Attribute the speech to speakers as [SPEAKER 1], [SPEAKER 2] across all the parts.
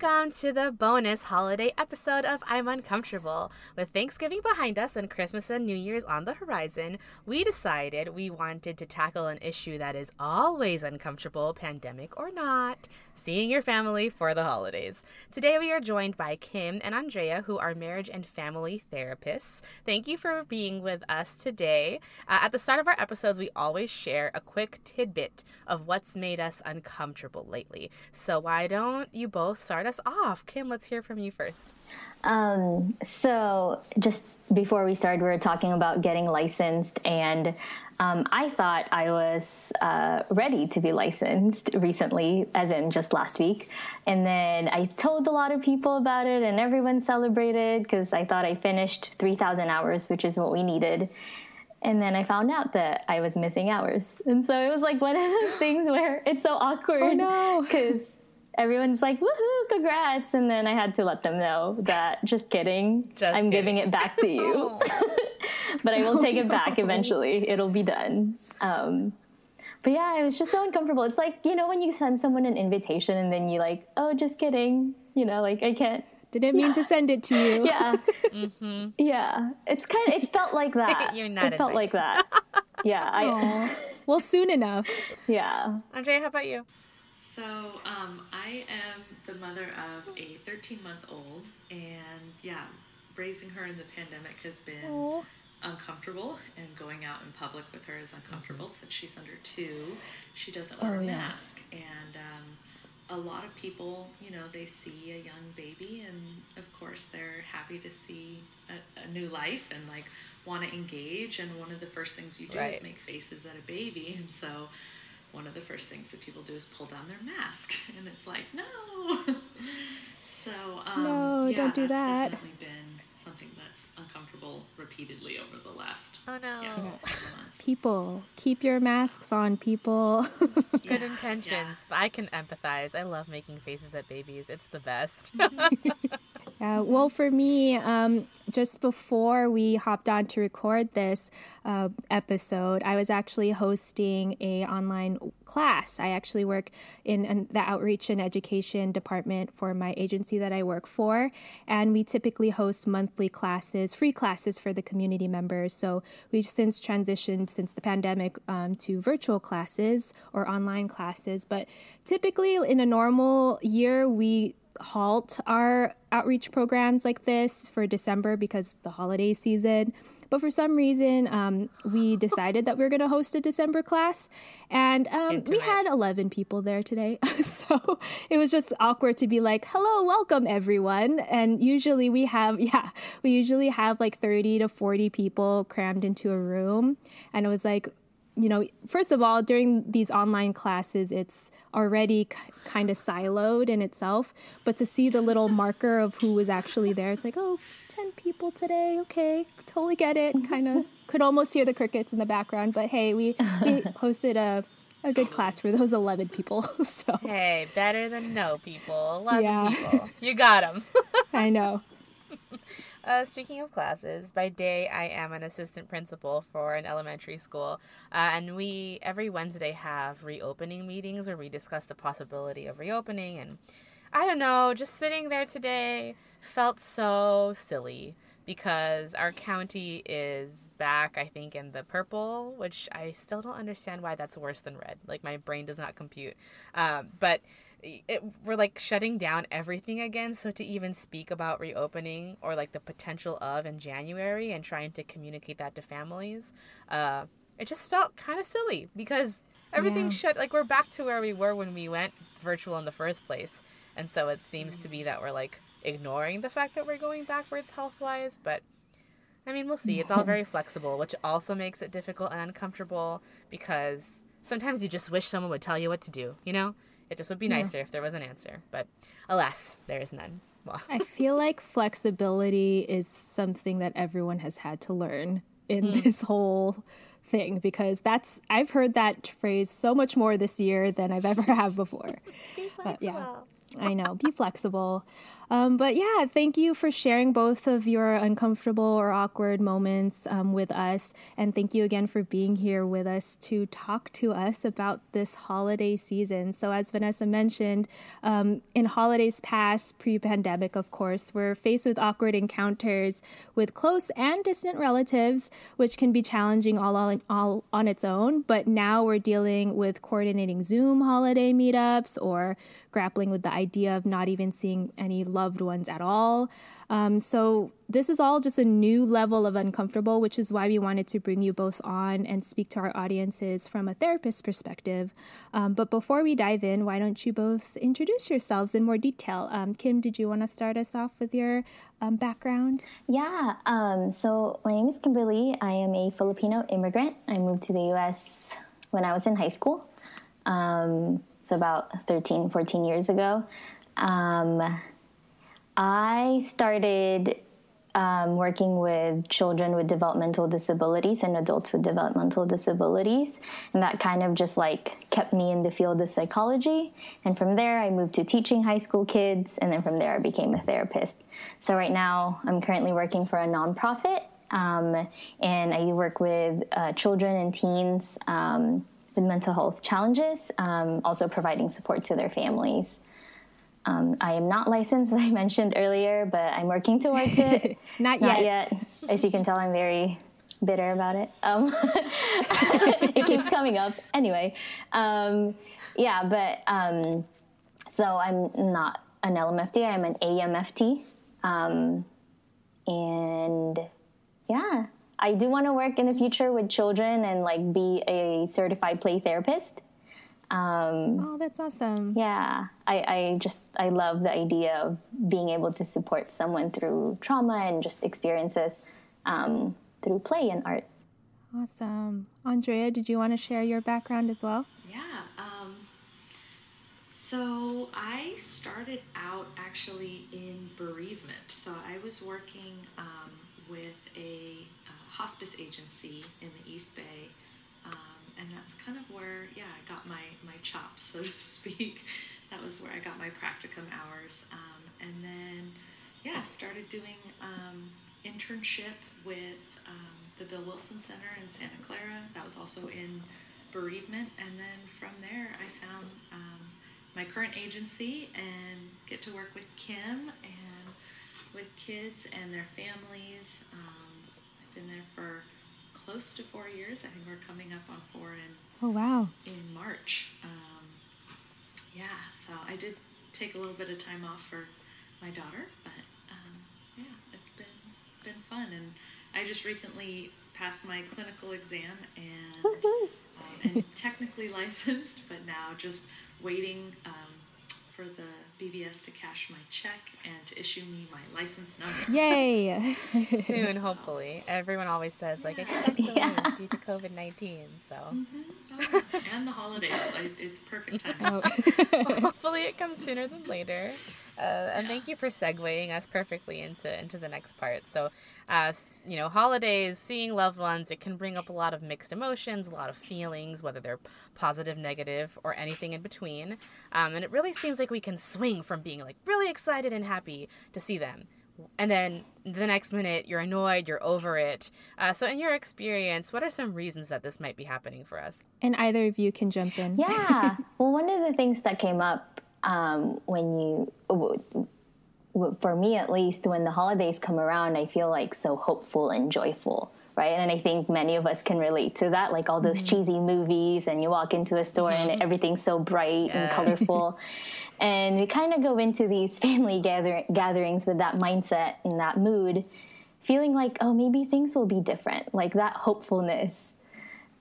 [SPEAKER 1] Welcome to the bonus holiday episode of I'm Uncomfortable. With Thanksgiving behind us and Christmas and New Year's on the horizon, we decided we wanted to tackle an issue that is always uncomfortable, pandemic or not seeing your family for the holidays. Today we are joined by Kim and Andrea, who are marriage and family therapists. Thank you for being with us today. Uh, at the start of our episodes, we always share a quick tidbit of what's made us uncomfortable lately. So why don't you both start us off? Kim, let's hear from you first.
[SPEAKER 2] Um, so just before we started, we were talking about getting licensed, and um, I thought I was uh, ready to be licensed recently, as in just last week. And then I told a lot of people about it, and everyone celebrated because I thought I finished 3,000 hours, which is what we needed. And then I found out that I was missing hours. And so it was like one of those things where it's so awkward. Oh, no. Because everyone's like, woohoo, congrats. And then I had to let them know that just kidding. Just I'm kidding. giving it back to you. but I will take it back eventually. It'll be done. Um, but yeah, it was just so uncomfortable. It's like, you know, when you send someone an invitation and then you like, oh, just kidding. You know, like I can't.
[SPEAKER 3] Didn't mean to send it to you.
[SPEAKER 2] Yeah. mm-hmm. Yeah. It's kind of, it felt like that.
[SPEAKER 1] You're not.
[SPEAKER 2] It felt like that. Yeah. I,
[SPEAKER 3] well, soon enough.
[SPEAKER 2] Yeah.
[SPEAKER 1] Andrea, how about you?
[SPEAKER 4] So, um, I am the mother of a 13 month old, and yeah, raising her in the pandemic has been Aww. uncomfortable, and going out in public with her is uncomfortable mm-hmm. since she's under two. She doesn't wear oh, a yeah. mask, and um, a lot of people, you know, they see a young baby, and of course, they're happy to see a, a new life and like want to engage. And one of the first things you do right. is make faces at a baby, and so one of the first things that people do is pull down their mask, and it's like, no. so um,
[SPEAKER 3] no,
[SPEAKER 4] yeah,
[SPEAKER 3] don't do that.
[SPEAKER 4] Definitely been something that's uncomfortable repeatedly over the last
[SPEAKER 1] oh no
[SPEAKER 4] yeah, months.
[SPEAKER 3] People, keep your masks on, people.
[SPEAKER 1] Good yeah, intentions, but I can empathize. I love making faces at babies. It's the best.
[SPEAKER 3] Uh, well, for me, um, just before we hopped on to record this uh, episode, I was actually hosting a online class. I actually work in, in the outreach and education department for my agency that I work for, and we typically host monthly classes, free classes for the community members. So we've since transitioned since the pandemic um, to virtual classes or online classes, but typically in a normal year, we halt our outreach programs like this for December because the holiday season. But for some reason, um, we decided that we were going to host a December class, and um, we had 11 people there today. so it was just awkward to be like, hello, welcome everyone. And usually we have, yeah, we usually have like 30 to 40 people crammed into a room. And it was like, you know, first of all, during these online classes, it's already k- kind of siloed in itself. But to see the little marker of who was actually there, it's like, oh, 10 people today. Okay, totally get it. Kind of could almost hear the crickets in the background. But hey, we, we hosted a, a good class for those 11 people. so
[SPEAKER 1] Hey, better than no people. 11 yeah. people. You got them.
[SPEAKER 3] I know.
[SPEAKER 1] Uh, speaking of classes, by day I am an assistant principal for an elementary school, uh, and we every Wednesday have reopening meetings where we discuss the possibility of reopening. And I don't know, just sitting there today felt so silly because our county is back, I think, in the purple, which I still don't understand why that's worse than red. Like my brain does not compute, um, but it, we're like shutting down everything again. So to even speak about reopening or like the potential of in January and trying to communicate that to families, uh, it just felt kind of silly because everything yeah. shut. Like we're back to where we were when we went virtual in the first place, and so it seems to be that we're like ignoring the fact that we're going backwards health wise, but. I mean, we'll see. It's all very flexible, which also makes it difficult and uncomfortable because sometimes you just wish someone would tell you what to do, you know? It just would be nicer yeah. if there was an answer, but alas, there is none.
[SPEAKER 3] Well. I feel like flexibility is something that everyone has had to learn in mm. this whole thing because that's I've heard that phrase so much more this year than I've ever have before.
[SPEAKER 1] Be flexible. But, yeah.
[SPEAKER 3] I know. Be flexible. Um, but yeah, thank you for sharing both of your uncomfortable or awkward moments um, with us. And thank you again for being here with us to talk to us about this holiday season. So, as Vanessa mentioned, um, in holidays past, pre pandemic, of course, we're faced with awkward encounters with close and distant relatives, which can be challenging all on, all on its own. But now we're dealing with coordinating Zoom holiday meetups or grappling with the idea of not even seeing any loved ones at all. Um, so, this is all just a new level of uncomfortable, which is why we wanted to bring you both on and speak to our audiences from a therapist perspective. Um, but before we dive in, why don't you both introduce yourselves in more detail? Um, Kim, did you want to start us off with your um, background?
[SPEAKER 2] Yeah, um, so my name is Kimberly. I am a Filipino immigrant. I moved to the US when I was in high school. Um, so about 13, 14 years ago. Um, I started um, working with children with developmental disabilities and adults with developmental disabilities. And that kind of just like kept me in the field of psychology. And from there, I moved to teaching high school kids. And then from there, I became a therapist. So right now, I'm currently working for a nonprofit. Um, and I work with uh, children and teens um, with mental health challenges, um, also providing support to their families. Um, I am not licensed, as I mentioned earlier, but I'm working towards it.
[SPEAKER 3] not,
[SPEAKER 2] not
[SPEAKER 3] yet.
[SPEAKER 2] yet. As you can tell, I'm very bitter about it. Um, it keeps coming up. Anyway, um, yeah, but um, so I'm not an LMFT, I'm an AMFT. Um, and yeah, I do want to work in the future with children and like be a certified play therapist. Um,
[SPEAKER 3] oh, that's awesome.
[SPEAKER 2] Yeah, I, I just I love the idea of being able to support someone through trauma and just experiences um, through play and art.
[SPEAKER 3] Awesome, Andrea. Did you want to share your background as well?
[SPEAKER 4] Yeah. Um, so I started out actually in bereavement. So I was working um, with a uh, hospice agency in the East Bay and that's kind of where yeah I got my my chops so to speak. that was where I got my practicum hours, um, and then yeah started doing um, internship with um, the Bill Wilson Center in Santa Clara. That was also in bereavement, and then from there I found um, my current agency and get to work with Kim and with kids and their families. Um, I've been there for close to four years. I think we're coming up on four in
[SPEAKER 3] oh wow
[SPEAKER 4] in March. Um, yeah, so I did take a little bit of time off for my daughter, but um, yeah, it's been been fun, and I just recently passed my clinical exam and um, and technically licensed, but now just waiting um, for the BBS to cash my check and to issue me my license number.
[SPEAKER 3] Yay!
[SPEAKER 1] Soon, hopefully. Everyone always says, like, expect delays yeah. due to COVID 19. So.
[SPEAKER 4] Mm-hmm. Oh, and the holidays. I, it's perfect time.
[SPEAKER 1] Oh. hopefully, it comes sooner than later. Uh, and yeah. thank you for segueing us perfectly into into the next part. So, uh, you know, holidays, seeing loved ones, it can bring up a lot of mixed emotions, a lot of feelings, whether they're positive, negative, or anything in between. Um, and it really seems like we can swing from being like really excited and happy to see them. And then the next minute, you're annoyed, you're over it. Uh, so, in your experience, what are some reasons that this might be happening for us?
[SPEAKER 3] And either of you can jump in.
[SPEAKER 2] Yeah. well, one of the things that came up um, when you, for me at least, when the holidays come around, I feel like so hopeful and joyful, right? And I think many of us can relate to that, like all those mm-hmm. cheesy movies, and you walk into a store mm-hmm. and everything's so bright yeah. and colorful. and we kind of go into these family gather- gatherings with that mindset and that mood, feeling like, oh, maybe things will be different, like that hopefulness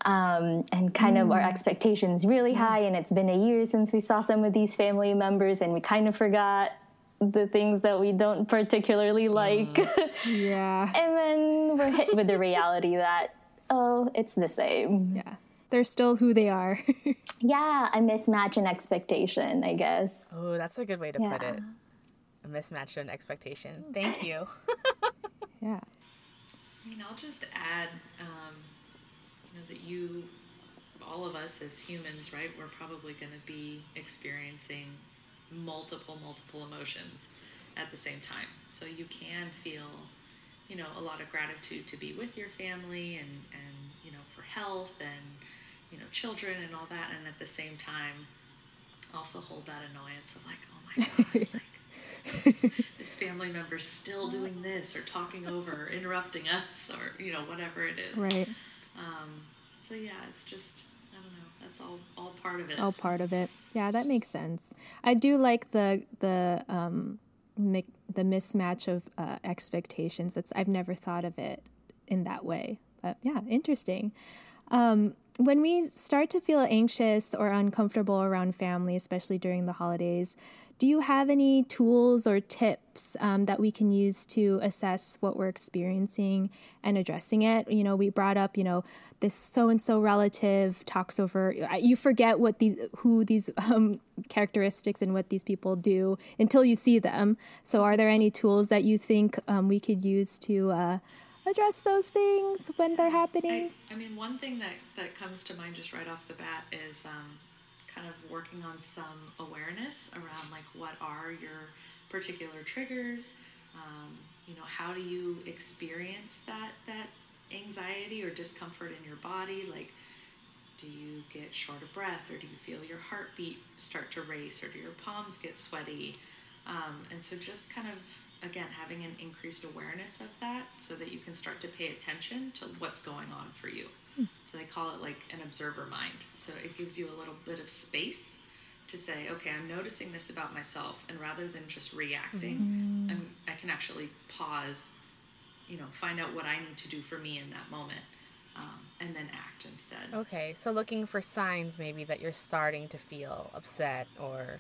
[SPEAKER 2] um, and kind mm. of our mm. expectations really high. And it's been a year since we saw some of these family members, and we kind of forgot the things that we don't particularly like. Mm.
[SPEAKER 3] Yeah.
[SPEAKER 2] and then we're hit with the reality that, oh, it's the same.
[SPEAKER 3] Yeah. They're still who they are.
[SPEAKER 2] yeah, a mismatch in expectation, I guess.
[SPEAKER 1] Oh, that's a good way to yeah. put it. A mismatch in expectation. Thank you.
[SPEAKER 3] yeah.
[SPEAKER 4] I mean, I'll just add um, know that you, all of us as humans, right, we're probably going to be experiencing multiple, multiple emotions at the same time. So you can feel, you know, a lot of gratitude to be with your family and, and you know, for health and, you know, children and all that. And at the same time, also hold that annoyance of like, oh my God, like this family member's still doing this or talking over or interrupting us or, you know, whatever it is.
[SPEAKER 3] Right.
[SPEAKER 4] Um, so yeah, it's just, I don't know, that's all, all part of it.
[SPEAKER 3] All part of it. Yeah, that makes sense. I do like the, the, um, the mismatch of uh, expectations. That's I've never thought of it in that way. But yeah, interesting. Um, when we start to feel anxious or uncomfortable around family, especially during the holidays, do you have any tools or tips um, that we can use to assess what we're experiencing and addressing it? You know, we brought up, you know, this so and so relative talks over. You forget what these, who these um, characteristics and what these people do until you see them. So, are there any tools that you think um, we could use to uh, address those things when they're happening?
[SPEAKER 4] I, I, mean, one thing that, that comes to mind just right off the bat is um, kind of working on some awareness around like what are your particular triggers. Um, you know, how do you experience that that anxiety or discomfort in your body? Like, do you get short of breath, or do you feel your heartbeat start to race, or do your palms get sweaty? Um, and so, just kind of again having an increased awareness of that, so that you can start to pay attention to what's going on for you. So they call it like an observer mind. So it gives you a little bit of space to say, okay, I'm noticing this about myself, and rather than just reacting, mm-hmm. I'm, I can actually pause, you know, find out what I need to do for me in that moment, um, and then act instead.
[SPEAKER 1] Okay, so looking for signs maybe that you're starting to feel upset or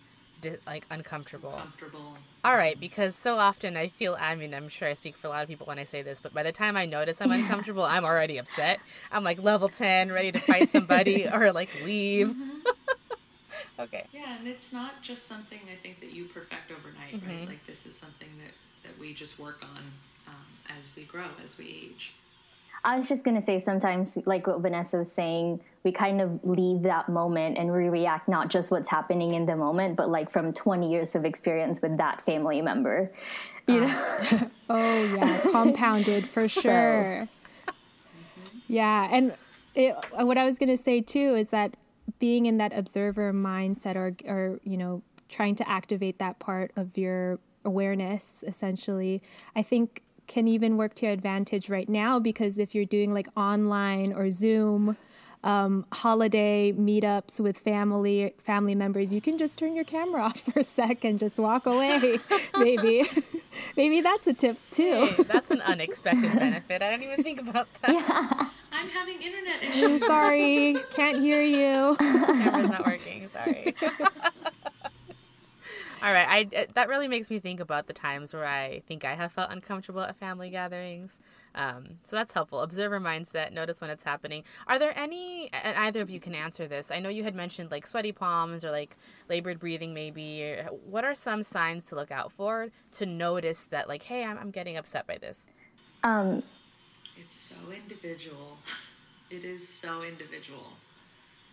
[SPEAKER 1] like uncomfortable.
[SPEAKER 4] Uncomfortable.
[SPEAKER 1] All right, because so often I feel. I mean, I'm sure I speak for a lot of people when I say this, but by the time I notice I'm yeah. uncomfortable, I'm already upset. I'm like level ten, ready to fight somebody or like leave. Mm-hmm. okay.
[SPEAKER 4] Yeah, and it's not just something I think that you perfect overnight, mm-hmm. right? Like this is something that that we just work on um, as we grow, as we age.
[SPEAKER 2] I was just going to say sometimes, like what Vanessa was saying, we kind of leave that moment and we react not just what's happening in the moment, but like from 20 years of experience with that family member. You ah.
[SPEAKER 3] know? oh, yeah, compounded for sure. So. Yeah. And it, what I was going to say too is that being in that observer mindset or, or, you know, trying to activate that part of your awareness essentially, I think can even work to your advantage right now because if you're doing like online or Zoom um, holiday meetups with family family members, you can just turn your camera off for a sec and just walk away. maybe, maybe that's a tip too.
[SPEAKER 1] Hey, that's an unexpected benefit. I didn't even think about that.
[SPEAKER 4] Yeah. I'm having internet issues.
[SPEAKER 3] sorry, can't hear you.
[SPEAKER 1] Camera's not working. Sorry. All right, I uh, that really makes me think about the times where I think I have felt uncomfortable at family gatherings. Um, so that's helpful. Observer mindset. Notice when it's happening. Are there any? And either of you can answer this. I know you had mentioned like sweaty palms or like labored breathing, maybe. What are some signs to look out for to notice that like, hey, I'm, I'm getting upset by this?
[SPEAKER 2] Um,
[SPEAKER 4] it's so individual. It is so individual.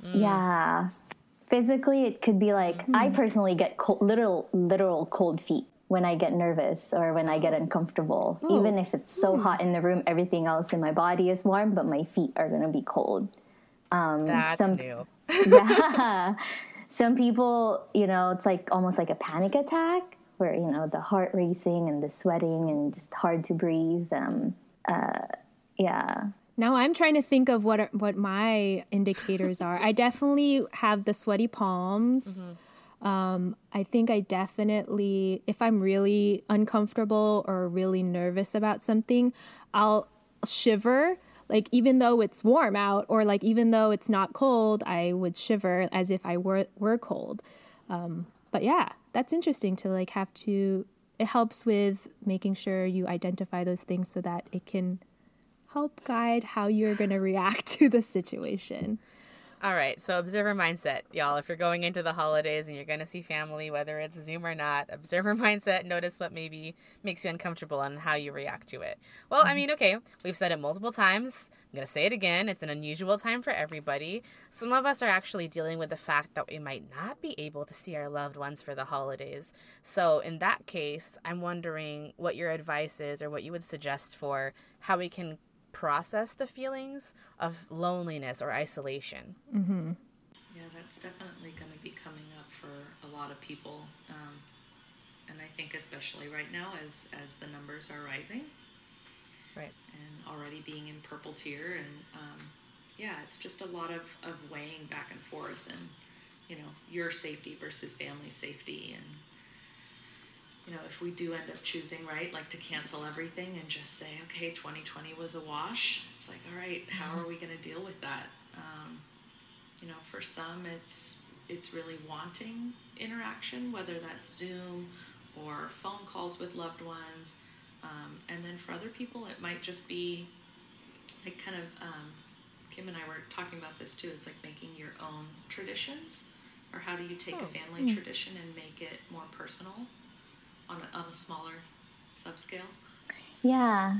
[SPEAKER 2] Mm. Yeah physically it could be like mm-hmm. i personally get cold, literal literal cold feet when i get nervous or when i get uncomfortable Ooh. even if it's so Ooh. hot in the room everything else in my body is warm but my feet are going to be cold
[SPEAKER 1] um, That's some, new.
[SPEAKER 2] yeah some people you know it's like almost like a panic attack where you know the heart racing and the sweating and just hard to breathe um, uh, yeah
[SPEAKER 3] now I'm trying to think of what what my indicators are. I definitely have the sweaty palms. Mm-hmm. Um, I think I definitely, if I'm really uncomfortable or really nervous about something, I'll shiver. Like even though it's warm out, or like even though it's not cold, I would shiver as if I were were cold. Um, but yeah, that's interesting to like have to. It helps with making sure you identify those things so that it can help guide how you're going to react to the situation.
[SPEAKER 1] All right, so observer mindset, y'all. If you're going into the holidays and you're going to see family, whether it's Zoom or not, observer mindset, notice what maybe makes you uncomfortable and how you react to it. Well, I mm-hmm. mean, okay, we've said it multiple times. I'm going to say it again. It's an unusual time for everybody. Some of us are actually dealing with the fact that we might not be able to see our loved ones for the holidays. So, in that case, I'm wondering what your advice is or what you would suggest for how we can process the feelings of loneliness or isolation.
[SPEAKER 4] Mm-hmm. Yeah, that's definitely going to be coming up for a lot of people, um, and I think especially right now as as the numbers are rising,
[SPEAKER 1] right,
[SPEAKER 4] and already being in purple tier, and um, yeah, it's just a lot of of weighing back and forth, and you know your safety versus family safety, and you know, if we do end up choosing, right, like to cancel everything and just say, okay, 2020 was a wash, it's like, all right, how are we going to deal with that? Um, you know, for some, it's it's really wanting interaction, whether that's Zoom or phone calls with loved ones, um, and then for other people, it might just be like kind of. Um, Kim and I were talking about this too. It's like making your own traditions, or how do you take oh. a family mm. tradition and make it more personal? On a, on a smaller subscale.
[SPEAKER 2] Yeah.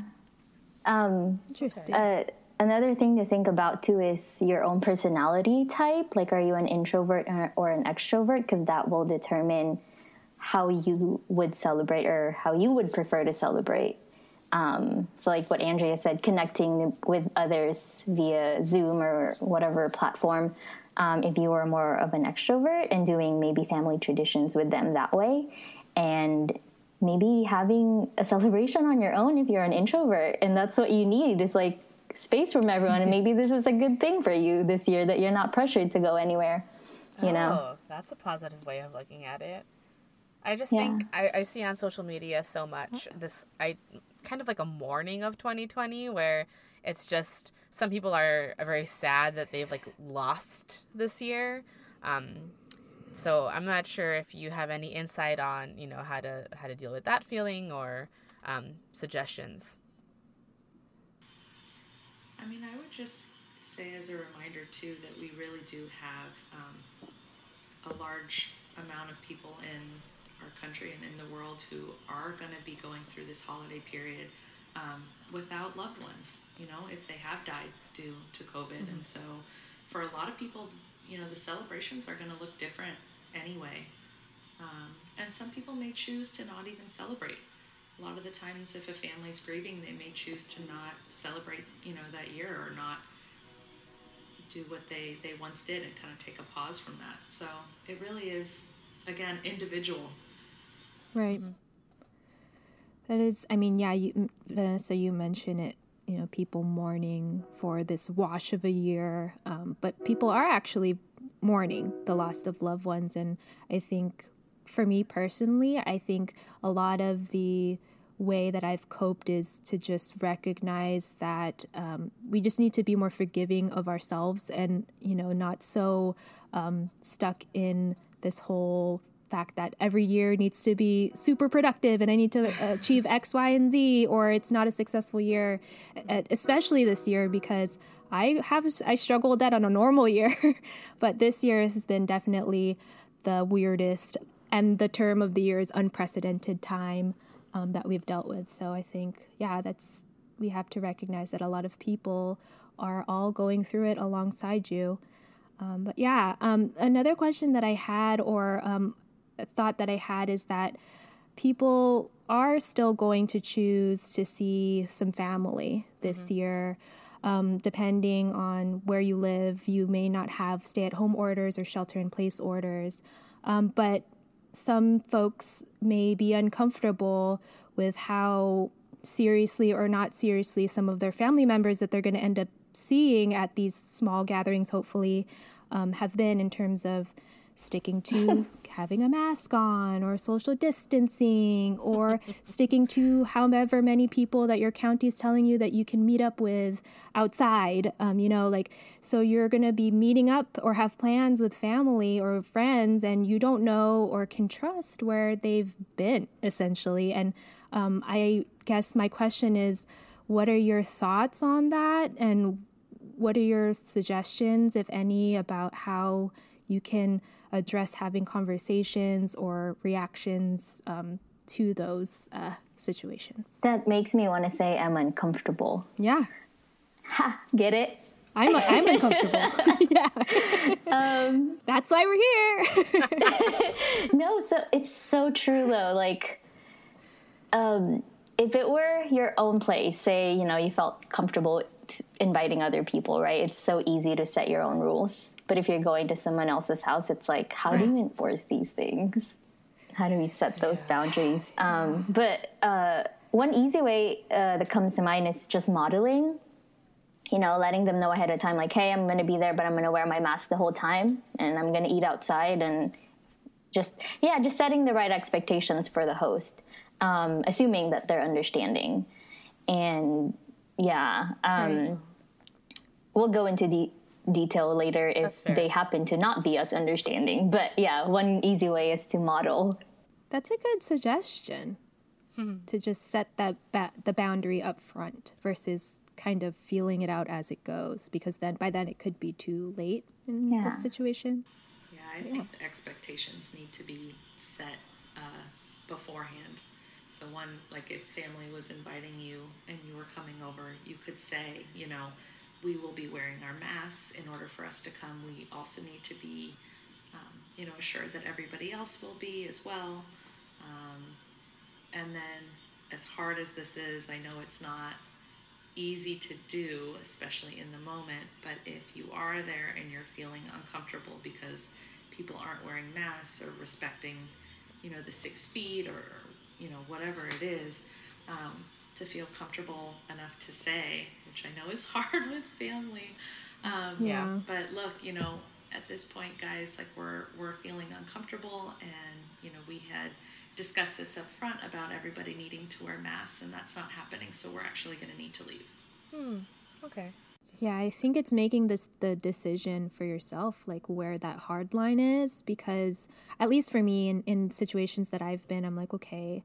[SPEAKER 2] Um, Interesting. Uh, another thing to think about too is your own personality type. Like, are you an introvert or an extrovert? Because that will determine how you would celebrate or how you would prefer to celebrate. Um, so, like what Andrea said, connecting with others via Zoom or whatever platform. Um, if you were more of an extrovert and doing maybe family traditions with them that way, and maybe having a celebration on your own if you're an introvert and that's what you need is like space from everyone and maybe this is a good thing for you this year that you're not pressured to go anywhere you oh, know
[SPEAKER 1] that's a positive way of looking at it. I just yeah. think I, I see on social media so much this i kind of like a mourning of 2020 where it's just some people are, are very sad that they've like lost this year. Um, so I'm not sure if you have any insight on you know how to how to deal with that feeling or um, suggestions.
[SPEAKER 4] I mean, I would just say as a reminder too that we really do have um, a large amount of people in our country and in the world who are going to be going through this holiday period um, without loved ones. You know, if they have died due to COVID, mm-hmm. and so for a lot of people, you know, the celebrations are going to look different anyway. Um, and some people may choose to not even celebrate. A lot of the times, if a family's grieving, they may choose to not celebrate, you know, that year or not do what they, they once did and kind of take a pause from that. So it really is, again, individual.
[SPEAKER 3] Right. That is, I mean, yeah, you, Vanessa, you mentioned it you know people mourning for this wash of a year. Um, but people are actually mourning the loss of loved ones. And i think for me personally i think a lot of the way that i've coped is to just recognize that um, we just need to be more forgiving of ourselves and you know not so um, stuck in this whole fact that every year needs to be super productive and I need to achieve X, Y, and Z, or it's not a successful year, especially this year because I have I struggled that on a normal year, but this year has been definitely the weirdest, and the term of the year is unprecedented time um, that we've dealt with. So I think yeah, that's we have to recognize that a lot of people are all going through it alongside you. Um, but yeah, um, another question that I had, or um, thought that I had is that people are still going to choose to see some family this mm-hmm. year. Um, depending on where you live, you may not have stay at home orders or shelter in place orders. Um, but some folks may be uncomfortable with how seriously or not seriously some of their family members that they're going to end up seeing at these small gatherings, hopefully, um, have been in terms of sticking to having a mask on or social distancing or sticking to however many people that your county is telling you that you can meet up with outside. Um, you know, like, so you're going to be meeting up or have plans with family or friends and you don't know or can trust where they've been essentially. And um, I guess my question is, what are your thoughts on that? And what are your suggestions, if any, about how you can address having conversations or reactions um, to those uh, situations?
[SPEAKER 2] That makes me want to say I'm uncomfortable.
[SPEAKER 3] Yeah.
[SPEAKER 2] Ha, get it?
[SPEAKER 3] I'm, I'm uncomfortable. yeah. Um, That's why we're
[SPEAKER 2] here. no, so it's so true though. Like, um, if it were your own place, say, you know, you felt comfortable inviting other people, right? It's so easy to set your own rules. But if you're going to someone else's house, it's like, how do you enforce these things? How do we set those yeah. boundaries? Um, but uh, one easy way uh, that comes to mind is just modeling. You know, letting them know ahead of time, like, hey, I'm going to be there, but I'm going to wear my mask the whole time, and I'm going to eat outside, and just yeah, just setting the right expectations for the host um, assuming that they're understanding. And yeah, um, right. we'll go into de- detail later if they happen to not be as understanding. But yeah, one easy way is to model.
[SPEAKER 3] That's a good suggestion. Hmm. To just set that ba- the boundary up front versus kind of feeling it out as it goes, because then by then it could be too late in yeah. this situation.
[SPEAKER 4] Yeah, I yeah. think the expectations need to be set uh, beforehand so one, like if family was inviting you and you were coming over, you could say, you know, we will be wearing our masks in order for us to come. We also need to be, um, you know, assured that everybody else will be as well. Um, and then, as hard as this is, I know it's not easy to do, especially in the moment. But if you are there and you're feeling uncomfortable because people aren't wearing masks or respecting, you know, the six feet or, you know, whatever it is, um, to feel comfortable enough to say, which I know is hard with family. Um, yeah. But look, you know, at this point, guys, like we're we're feeling uncomfortable, and you know, we had discussed this up front about everybody needing to wear masks, and that's not happening. So we're actually going to need to leave.
[SPEAKER 1] Hmm. Okay.
[SPEAKER 3] Yeah, I think it's making this the decision for yourself, like where that hard line is, because at least for me, in, in situations that I've been, I'm like, okay,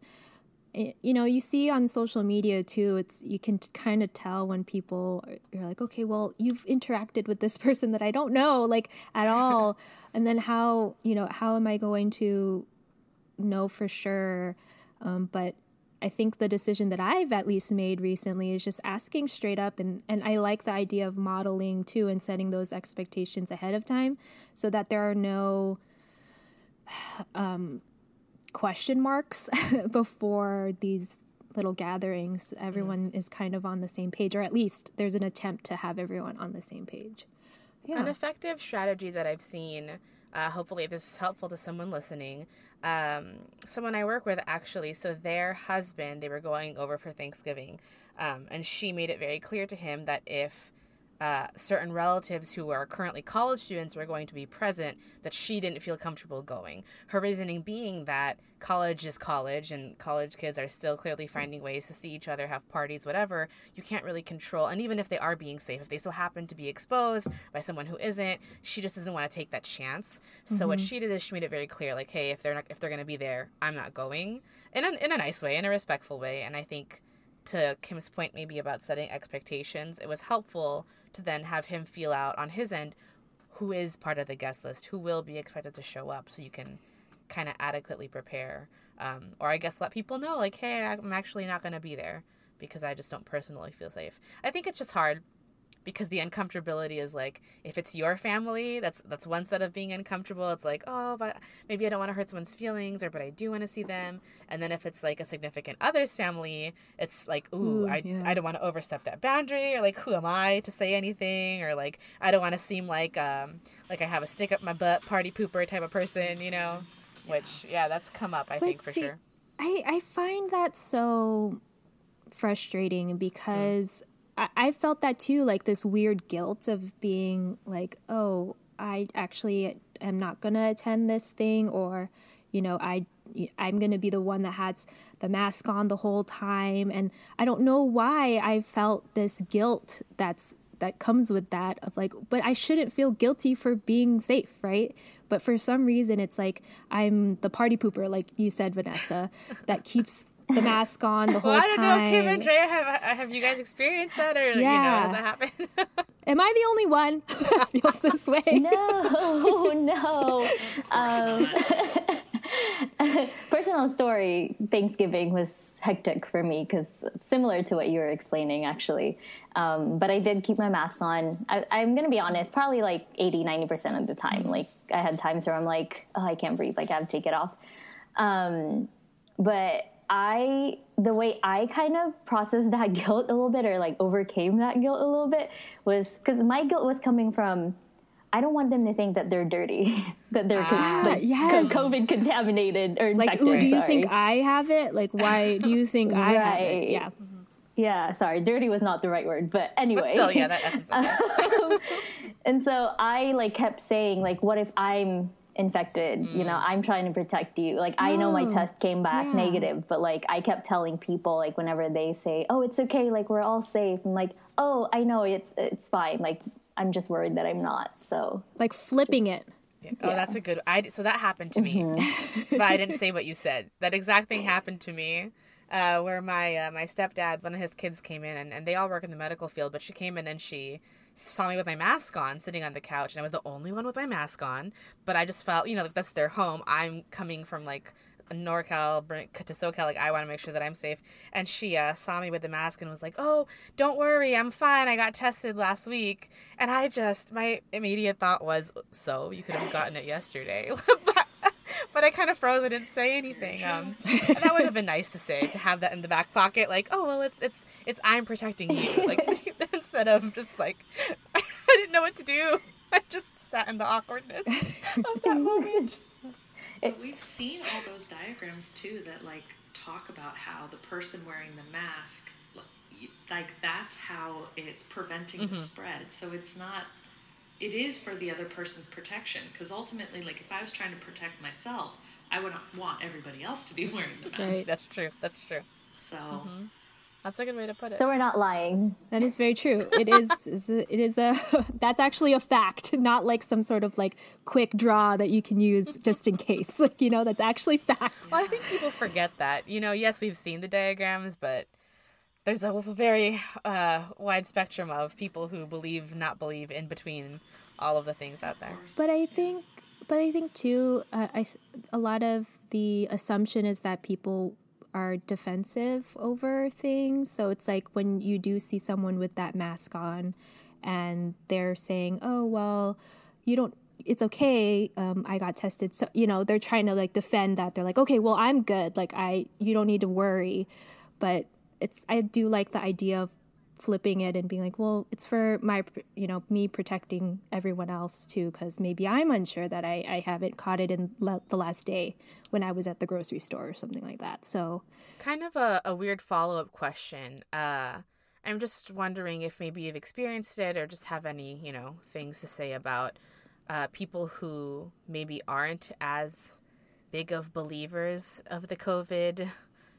[SPEAKER 3] it, you know, you see on social media too, it's you can kind of tell when people you're like, okay, well, you've interacted with this person that I don't know, like at all, and then how, you know, how am I going to know for sure? Um, but I think the decision that I've at least made recently is just asking straight up and and I like the idea of modeling too and setting those expectations ahead of time so that there are no um, question marks before these little gatherings everyone mm. is kind of on the same page or at least there's an attempt to have everyone on the same page.
[SPEAKER 1] Yeah. An effective strategy that I've seen uh, hopefully, this is helpful to someone listening. Um, someone I work with actually, so their husband, they were going over for Thanksgiving, um, and she made it very clear to him that if uh, certain relatives who are currently college students were going to be present that she didn't feel comfortable going. Her reasoning being that college is college and college kids are still clearly finding ways to see each other, have parties, whatever. You can't really control. And even if they are being safe, if they so happen to be exposed by someone who isn't, she just doesn't want to take that chance. So mm-hmm. what she did is she made it very clear, like, hey, if they're not, if they're going to be there, I'm not going, in a, in a nice way, in a respectful way. And I think to Kim's point, maybe about setting expectations, it was helpful to then have him feel out on his end who is part of the guest list, who will be expected to show up, so you can kind of adequately prepare. Um, or I guess let people know, like, hey, I'm actually not going to be there because I just don't personally feel safe. I think it's just hard because the uncomfortability is like if it's your family that's that's one set of being uncomfortable it's like oh but maybe i don't want to hurt someone's feelings or but i do want to see them. And then if it's like a significant other's family it's like ooh, ooh I, yeah. I don't want to overstep that boundary or like who am i to say anything? or like i don't want to seem like um like i have a stick up my butt party pooper type of person you know? Which yeah that's come up i but think for see, sure.
[SPEAKER 3] I i find that so frustrating because I, I felt that too, like this weird guilt of being like, oh, I actually am not going to attend this thing, or, you know, I I'm going to be the one that has the mask on the whole time and I don't know why I felt this guilt that's that comes with that of like but I shouldn't feel guilty for being safe, right? But for some reason it's like I'm the party pooper like you said Vanessa that keeps the mask on the whole
[SPEAKER 1] well, I don't
[SPEAKER 3] time.
[SPEAKER 1] know, Kim and Drea, have have you guys experienced that, or you know,
[SPEAKER 3] Yeah.
[SPEAKER 1] has that happened?
[SPEAKER 3] Am I the only one that feels this way?
[SPEAKER 2] No, no. Um, personal story Thanksgiving was hectic for me because similar to what you were explaining, actually. Um, but I did keep my mask on. I, I'm going to be honest, probably like 80, 90% of the time. Like, I had times where I'm like, oh, I can't breathe. Like, I have to take it off. Um, but I, the way I kind of processed that guilt a little bit or like overcame that guilt a little bit was because my guilt was coming from, I don't want them to think that they're dirty, that they're co-
[SPEAKER 1] Ah,
[SPEAKER 2] like,
[SPEAKER 3] yes.
[SPEAKER 2] COVID contaminated or
[SPEAKER 3] Like,
[SPEAKER 2] infected.
[SPEAKER 3] ooh, do you
[SPEAKER 2] sorry.
[SPEAKER 3] think I have it? Like, why do you think I have it?
[SPEAKER 2] Right.
[SPEAKER 3] Yeah.
[SPEAKER 2] Yeah, sorry, dirty was not the right word, but anyway.
[SPEAKER 1] but still, yeah, that essence. Okay.
[SPEAKER 2] and so I like kept saying like, what if I'm infected? You know, I'm trying to protect you. Like I know my test came back
[SPEAKER 3] yeah.
[SPEAKER 2] negative, but like I kept telling people like whenever they say, "Oh, it's okay, like we're all safe," I'm like, "Oh, I know it's it's fine." Like I'm just worried that I'm not. So
[SPEAKER 3] Like flipping it.
[SPEAKER 1] Oh, that's a good. I so that happened to me, but I didn't say what you said. That exact thing happened to me, uh, where my uh, my stepdad, one of his kids came in, and, and they all work in the medical field, but she came in and she saw me with my mask on, sitting on the couch, and I was the only one with my mask on. But I just felt, you know, like that's their home. I'm coming from like NorCal to SoCal, like I want to make sure that I'm safe. And she uh, saw me with the mask and was like, "Oh, don't worry, I'm fine. I got tested last week." And I just, my immediate thought was, "So you could have gotten it yesterday." but, but I kind of froze. I didn't say anything. Um, and that would have been nice to say to have that in the back pocket, like, "Oh well, it's it's it's I'm protecting you," like instead of just like I didn't know what to do. I just sat in the awkwardness of that moment.
[SPEAKER 4] But we've seen all those diagrams too that like talk about how the person wearing the mask, like that's how it's preventing the mm-hmm. spread. So it's not. It is for the other person's protection because ultimately, like if I was trying to protect myself, I would not want everybody else to be wearing the mask.
[SPEAKER 3] Right.
[SPEAKER 1] That's true. That's true.
[SPEAKER 4] So mm-hmm.
[SPEAKER 1] That's a good way to put it.
[SPEAKER 2] so we're not lying.
[SPEAKER 3] That is very true. It is. is a- It is a. That's actually a fact, not like some sort of like quick draw that you can use just in case. Like you know, that's actually facts.
[SPEAKER 1] Well, I think people forget that. You know, yes, we've seen the diagrams, but there's a very uh, wide spectrum of people who believe, not believe, in between all of the things out there.
[SPEAKER 3] But I think, but I think too, uh, I th- a lot of the assumption is that people are defensive over things. So it's like when you do see someone with that mask on, and they're saying, "Oh well, you don't." It's okay. Um, I got tested, so you know they're trying to like defend that. They're like, "Okay, well, I'm good. Like I, you don't need to worry." But it's I do like the idea of flipping it and being like, well, it's for my, you know, me protecting everyone else too, because maybe I'm unsure that I, I haven't caught it in le- the last day when I was at the grocery store or something like that. So,
[SPEAKER 1] Kind of a, a weird follow up question. Uh, I'm just wondering if maybe you've experienced it or just have any, you know, things to say about uh, people who maybe aren't as big of believers of the COVID,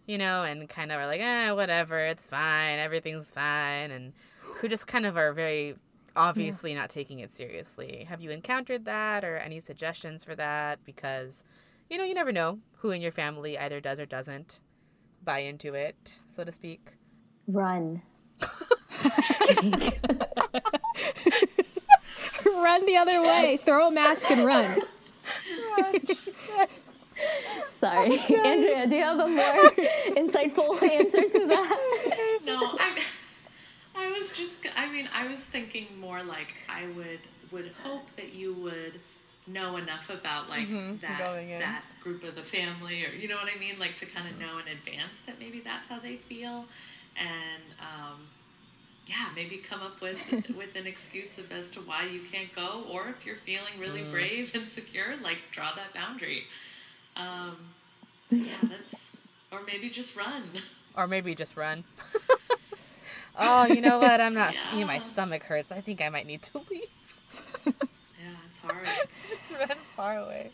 [SPEAKER 1] you know, and kind of are like, eh, whatever, it's fine, everything's fine, and who just kind of are very obviously not taking it seriously. Have you encountered that or any suggestions for that? Because, you know, you never know who in your family either does or doesn't buy into it, so to speak.
[SPEAKER 2] Run.
[SPEAKER 3] run the other way, throw a mask and run.
[SPEAKER 2] Sorry, Andrea. Do you have a more insightful answer to that?
[SPEAKER 4] no, I, I was just. I mean, I was thinking more like I would would hope that you would know enough about like that
[SPEAKER 1] going in.
[SPEAKER 4] that group of the family, or you know what I mean, like to kind of know in advance that maybe that's how they feel, and um, yeah, maybe come up with with an excuse of as to why you can't go, or if you're feeling really brave and secure, like draw that boundary. Um, yeah, that's or maybe just run.
[SPEAKER 1] Or maybe just run. oh, you know what? I'm not. You know, my stomach hurts. I think I might need to leave.
[SPEAKER 4] Yeah, it's hard.
[SPEAKER 1] Just run far away.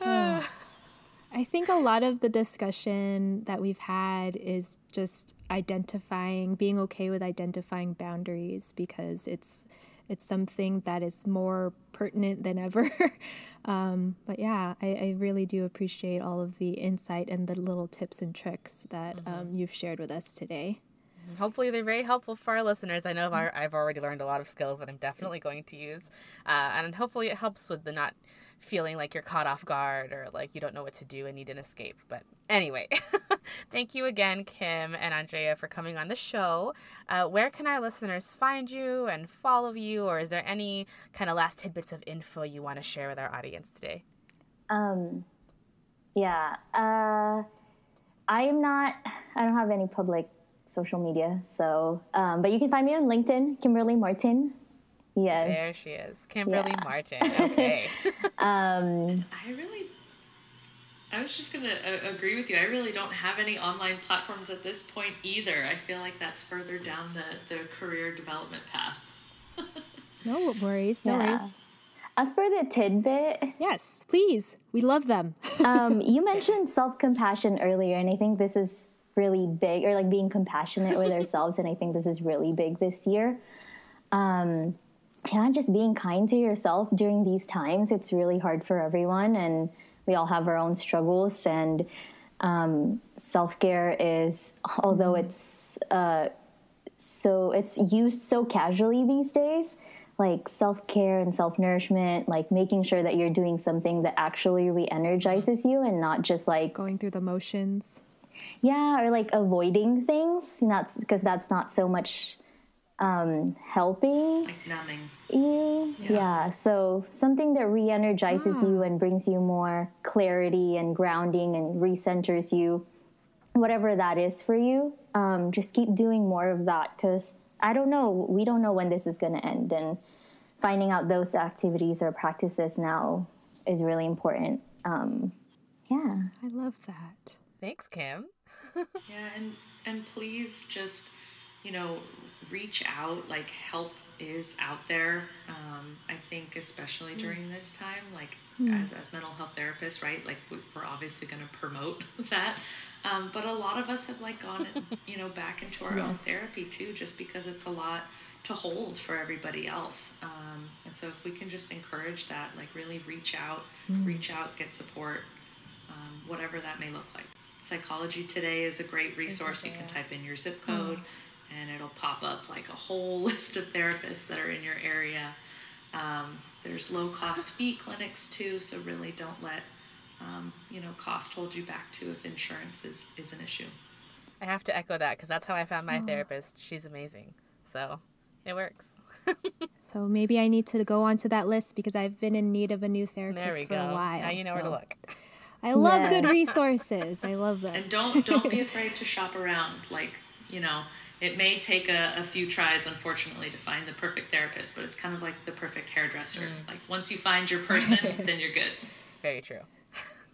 [SPEAKER 3] I think a lot of the discussion that we've had is just identifying, being okay with identifying boundaries because it's it's something that is more pertinent than ever. um, but yeah, I, I, really do appreciate all of the insight and the little tips and tricks that mm-hmm. um, you've shared with us today.
[SPEAKER 1] Hopefully, they're very helpful for our listeners. I know I've already learned a lot of skills that I'm definitely going to use. Uh, and hopefully, it helps with the not feeling like you're caught off guard or like you don't know what to do and need an escape. But anyway, thank you again, Kim and Andrea, for coming on the show. Uh, where can our listeners find you and follow you? Or is there any kind of last tidbits of info you want to share with our audience today?
[SPEAKER 2] Um, yeah. Uh, I am not, I don't have any public social media. So, um, but you can find me on LinkedIn, Kimberly Martin. Yes.
[SPEAKER 1] There she is, Kimberly yeah. Martin. Okay.
[SPEAKER 2] um,
[SPEAKER 4] I really, I was just gonna uh, agree with you. I really don't have any online platforms at this point either. I feel like that's further down the the career development path.
[SPEAKER 3] no worries. No yeah. worries.
[SPEAKER 2] As for the tidbit,
[SPEAKER 3] yes, please, we love them.
[SPEAKER 2] um, you mentioned self compassion earlier, and I think this is really big, or like being compassionate with ourselves. And I think this is really big this year. Um, yeah, just being kind to yourself during these times. It's really hard for everyone, and we all have our own struggles. And um, self care is, although mm-hmm. it's uh, so it's used so casually these days, like self care and self nourishment, like making sure that you're doing something that actually re energizes you and not just like
[SPEAKER 3] going through the motions.
[SPEAKER 2] Yeah, or like avoiding things, not because that's not so much um, helping.
[SPEAKER 4] Like numbing.
[SPEAKER 2] You. Yeah. yeah. So something that re energizes you ah. and brings you more clarity and grounding and recenters you, whatever that is for you. Um, just keep doing more of that because I don't know. We don't know when this is going to end. And finding out those activities or practices now is really important. Um, yeah.
[SPEAKER 3] I love that.
[SPEAKER 1] Thanks, Kim.
[SPEAKER 4] yeah, and and please just, you know, reach out. Like help is out there. Um, I think especially mm. during this time, like mm. as as mental health therapists, right? Like we're obviously going to promote that. Um, but a lot of us have like gone, you know, back into our yes. own therapy too, just because it's a lot to hold for everybody else. Um, and so if we can just encourage that, like really reach out, mm. reach out, get support, um, whatever that may look like. Psychology Today is a great resource. You can type in your zip hmm. code mm. And it'll pop up like a whole list of therapists that are in your area. Um, there's low cost fee clinics too, so really don't let um, you know cost hold you back too if insurance is, is an issue.
[SPEAKER 1] I have to echo that because that's how I found my oh. therapist. She's amazing. So it works.
[SPEAKER 3] so maybe I need to go onto that list because I've been in need of a new therapist for
[SPEAKER 1] go.
[SPEAKER 3] a while.
[SPEAKER 1] Now you know so. where to look.
[SPEAKER 3] I love yeah. good resources. I love that.
[SPEAKER 4] And don't don't be afraid to shop around. Like you know, it may take a, a, few tries, unfortunately, to find the perfect therapist, but it's kind of like the perfect hairdresser. Mm. Like once you find your person, then you're good.
[SPEAKER 1] Very true.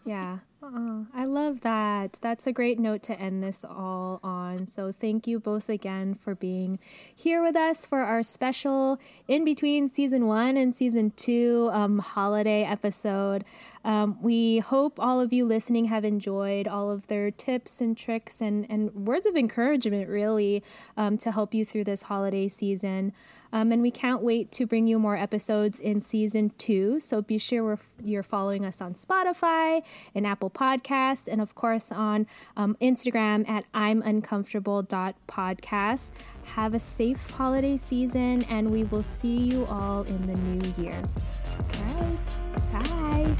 [SPEAKER 3] Yeah. Oh, I love that. That's a great note to end this all on. So, thank you both again for being here with us for our special in between season one and season two um, holiday episode. Um, we hope all of you listening have enjoyed all of their tips and tricks and, and words of encouragement, really, um, to help you through this holiday season. Um, and we can't wait to bring you more episodes in season two. So be sure you're following us on Spotify and Apple Podcast, and of course on um, Instagram at I'm uncomfortable.podcast. Have a safe holiday season, and we will see you all in the new year. Bye.